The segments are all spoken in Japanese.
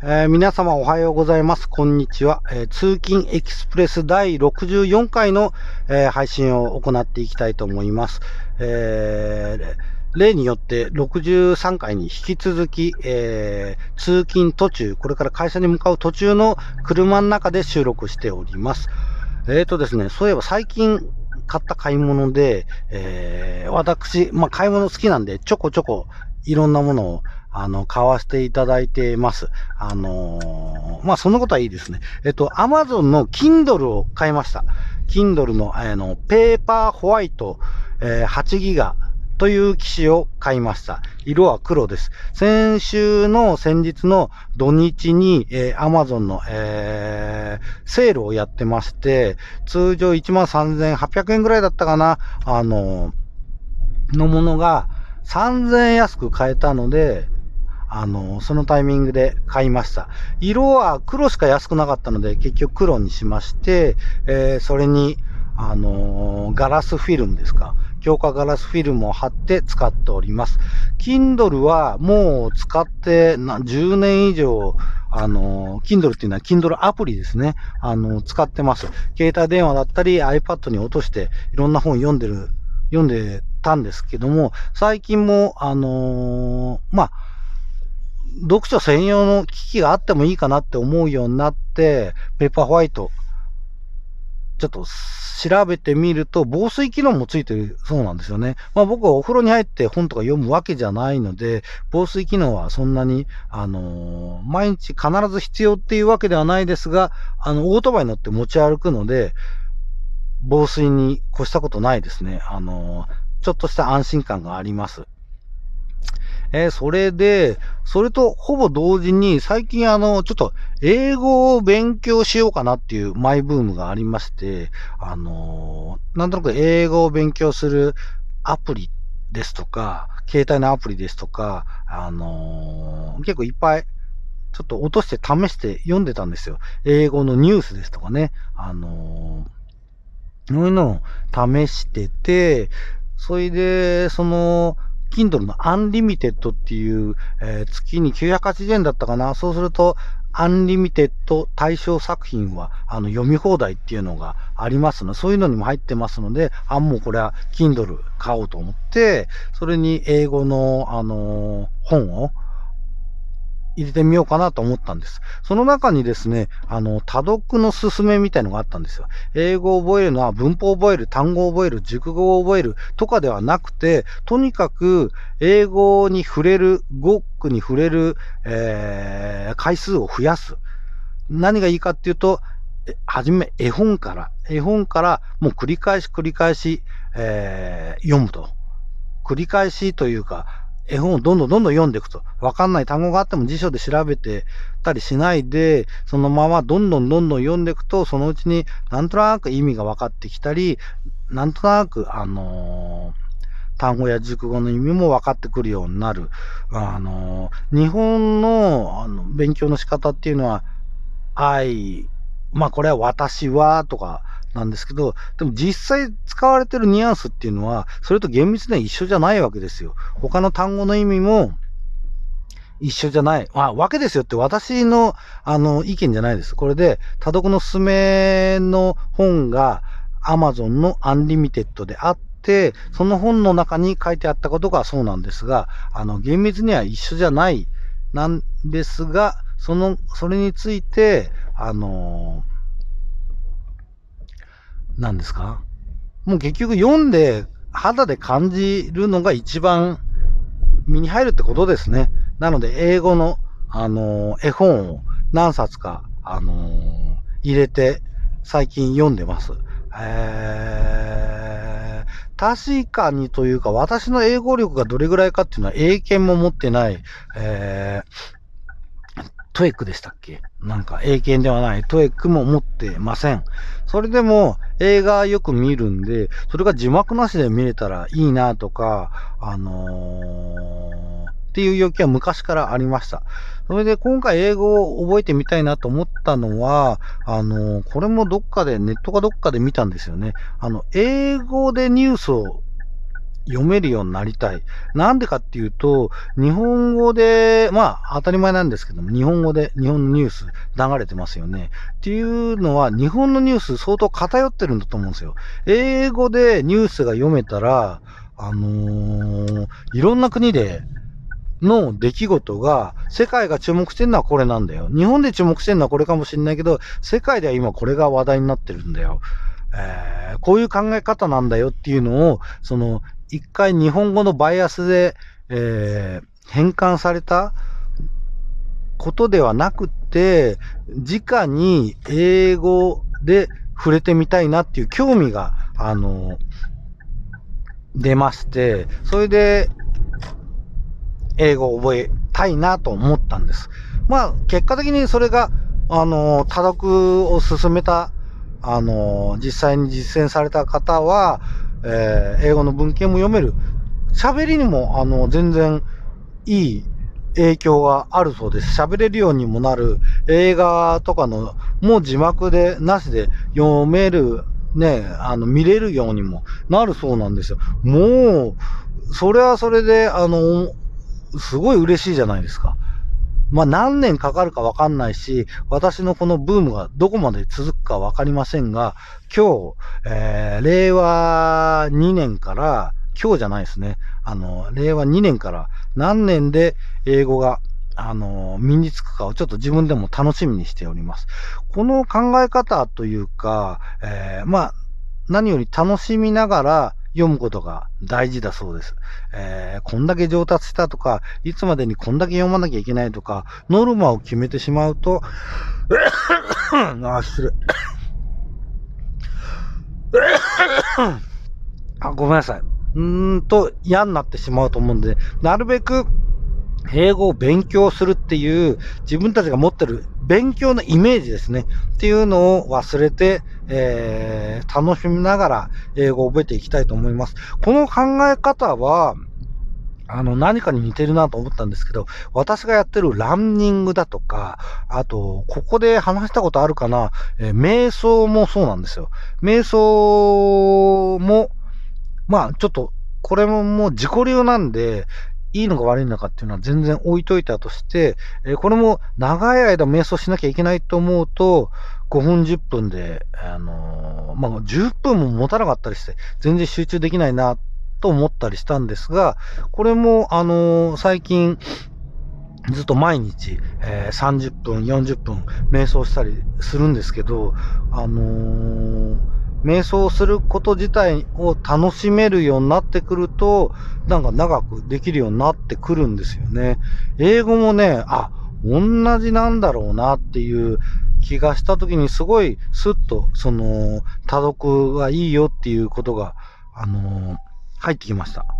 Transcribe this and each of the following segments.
えー皆様おはようございます。こんにちは。えー通勤エキスプレス第64回の、えー配信を行っていきたいと思います。え例によって63回に引き続き、え通勤途中、これから会社に向かう途中の車の中で収録しております。えーとですね、そういえば最近買った買い物で、え私、まあ、買い物好きなんで、ちょこちょこいろんなものをあの、買わせていただいてます。あのーまあ、そんなことはいいですね。えっと、Amazon の Kindle を買いました。Kindle の、あの、ペーパーホワイト、えー8ギガという機種を買いました。色は黒です。先週の先日の土日に、えー Amazon の、えーセールをやってまして、通常13,800円ぐらいだったかな、あのーのものが3000円安く買えたので、あの、そのタイミングで買いました。色は黒しか安くなかったので、結局黒にしまして、えーそれに、あのーガラスフィルムですか。強化ガラスフィルムを貼って使っております。Kindle はもう使ってな10年以上、あの Kindle っていうのは Kindle アプリですね。あの使ってます。携帯電話だったり iPad に落としていろんな本読んでる、読んでたんですけども、最近も、あのーまあ、読書専用の機器があってもいいかなって思うようになって、ペーパーホワイト、ちょっと調べてみると、防水機能もついてるそうなんですよね。まあ僕はお風呂に入って本とか読むわけじゃないので、防水機能はそんなに、あのー毎日必ず必要っていうわけではないですが、あの、オートバイ乗って持ち歩くので、防水に越したことないですね。あのーちょっとした安心感があります。えーそれで、それとほぼ同時に、最近あの、ちょっと英語を勉強しようかなっていうマイブームがありまして、あのーなんとなく英語を勉強するアプリですとか、携帯のアプリですとか、あのー結構いっぱい、ちょっと落として試して読んでたんですよ。英語のニュースですとかね。あのーそういうのを試してて、それで、その、Kindle の Unlimited っていう、えー月に980円だったかな。そうすると、 Unlimited 対象作品は、あの、読み放題っていうのがありますので、そういうのにも入ってますので、あ、もうこれは Kindle 買おうと思って、それに英語の、あのー本を入れてみようかなと思ったんです。その中にですね、あの、多読のすすめみたいのがあったんですよ。英語を覚えるのは文法を覚える、単語を覚える、熟語を覚えるとかではなくて、とにかく英語に触れる、語句に触れる、えー回数を増やす。何がいいかっていうと、はじめ絵本から、絵本からもう繰り返し繰り返し、えー読むと。繰り返しというか、絵本をどんどんどんどん読んでいくと。わかんない単語があっても辞書で調べてたりしないで、そのままどんどんどんどん読んでいくと、そのうちになんとなく意味が分かってきたり、なんとなく、あのー単語や熟語の意味も分かってくるようになる。あの日本のあの勉強の仕方っていうのは、愛、まあこれは私はとかなんですけど、でも実際使われてるニュアンスっていうのは、それと厳密には一緒じゃないわけですよ。他の単語の意味も一緒じゃない。あ、わけですよって私のあの意見じゃないです。これで、多読のすすめの本が Amazon の Unlimited であって、その本の中に書いてあったことがそうなんですが、あの、厳密には一緒じゃないなんですが、その、それについて、あのなんですか？もう結局読んで肌で感じるのが一番身に入るってことですね。なので英語の、あの絵本を何冊か、あの入れて最近読んでます。えー、確かにというか私の英語力がどれぐらいかっていうのは英検も持ってない、えー、トエックでしたっけ？なんか英検ではないトエックも持ってません。それでも映画よく見るんで、それが字幕なしで見れたらいいなとか、あのーっていう要求は昔からありました。それで今回英語を覚えてみたいなと思ったのは、あのーこれもどっかで、ネットかどっかで見たんですよね。あの、英語でニュースを読めるようになりたい。なんでかっていうと、日本語で、まあ当たり前なんですけども、日本語で日本のニュース流れてますよね。っていうのは、日本のニュース相当偏ってるんだと思うんですよ。英語でニュースが読めたら、あのー、いろんな国での出来事が、世界が注目してるのはこれなんだよ。日本で注目してるのはこれかもしれないけど、世界では今これが話題になってるんだよ。えー、こういう考え方なんだよっていうのを、その、一回日本語のバイアスで、えー、変換されたことではなくて、直に英語で触れてみたいなっていう興味が、あの、出まして、それで、英語を覚えたいなと思ったんです。まあ、結果的にそれが、あの、多読を進めた、あの、実際に実践された方は、えー、英語の文献も読める。喋りにも、あの、全然いい影響があるそうです。喋れるようにもなる。映画とかの、もう字幕で、なしで読める、ね、あの、見れるようにもなるそうなんですよ。もう、それはそれで、あの、すごい嬉しいじゃないですか。まあ何年かかるかわかんないし、私のこのブームがどこまで続くかわかりませんが、今日、えー、令和2年から、今日じゃないですね。あの、令和2年から何年で英語が、あの、身につくかをちょっと自分でも楽しみにしております。この考え方というか、えー、まあ、何より楽しみながら、読むことが大事だそうです。えー、こんだけ上達したとか、いつまでにこんだけ読まなきゃいけないとか、ノルマを決めてしまうと、あ、失礼。あ、ごめんなさい。うんと嫌になってしまうと思うんで、なるべく英語を勉強するっていう自分たちが持ってる勉強のイメージですね。っていうのを忘れて、えー、楽しみながら英語を覚えていきたいと思います。この考え方は、あの、何かに似てるなと思ったんですけど、私がやってるランニングだとか、あと、ここで話したことあるかな、えー、瞑想もそうなんですよ。瞑想も、まあ、ちょっと、これももう自己流なんで、いいのか悪いのかっていうのは全然置いといたとして、え、これも長い間瞑想しなきゃいけないと思うと、5分10分で、あのー、まあ、10分も持たなかったりして、全然集中できないなと思ったりしたんですが、これも、あの、最近、ずっと毎日、えー、30分、40分、瞑想したりするんですけど、あのー瞑想すること自体を楽しめるようになってくると、なんか長くできるようになってくるんですよね。英語もね、あ、同じなんだろうなっていう気がした時にすごいスッと、その、多読はいいよっていうことが、あのー、入ってきました。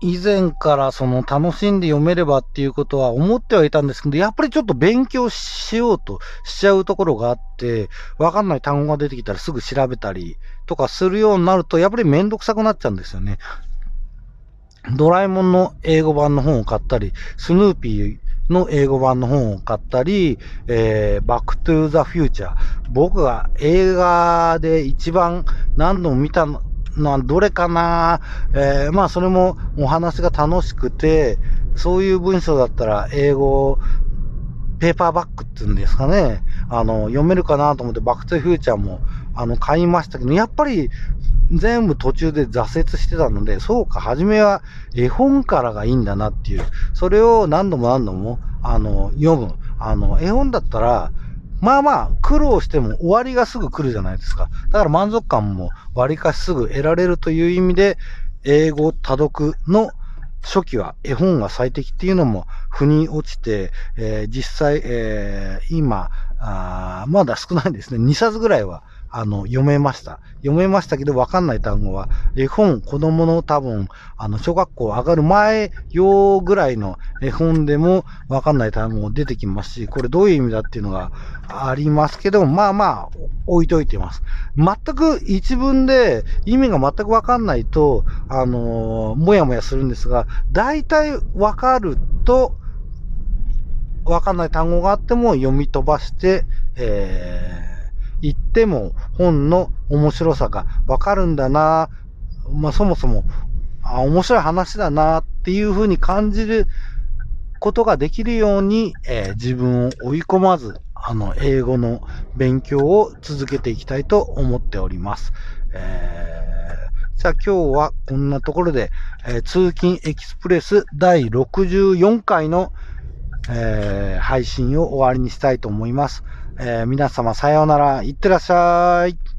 以前からその楽しんで読めればっていうことは思ってはいたんですけど、やっぱりちょっと勉強しようとしちゃうところがあって、わかんない単語が出てきたらすぐ調べたりとかするようになると、やっぱりめんどくさくなっちゃうんですよね。ドラえもんの英語版の本を買ったり、スヌーピーの英語版の本を買ったり、えー、バックトゥーザフューチャー。僕が映画で一番何度も見たのはどれかなえー、まあそれもお話が楽しくて、そういう文章だったら英語、ペーパーバックっていうんですかね。あの、読めるかなと思ってバックトゥフューチャーも、あの、買いましたけど、やっぱり全部途中で挫折してたので、そうか、初めは絵本からがいいんだなっていう。それを何度も何度も、あの、読む。あの、絵本だったら、まあまあ、苦労しても終わりがすぐ来るじゃないですか。だから満足感も割かしすぐ得られるという意味で、英語多読の初期は絵本が最適っていうのも腑に落ちて、えー、実際、えー、今あ、まだ少ないですね。2冊ぐらいはあの、読めました。読めましたけど、わかんない単語は、絵本、子供の多分、あの、小学校上がる前よぐらいの絵本でもわかんない単語出てきますし、これどういう意味だっていうのがありますけど、まあまあ、置いといてます。全く一文で意味が全くわかんないと、あのもやもやするんですが、大体わかると、わかんない単語があっても読み飛ばして、えー言っても本の面白さがわかるんだな、まあ、そもそも、あ、面白い話だなっていうふうに感じることができるように、えー、自分を追い込まず、あの、英語の勉強を続けていきたいと思っております。えー、じゃあ今日はこんなところで、えー、通勤エキスプレス第64回の、えー、配信を終わりにしたいと思います。えー、皆様さようなら、いってらっしゃい。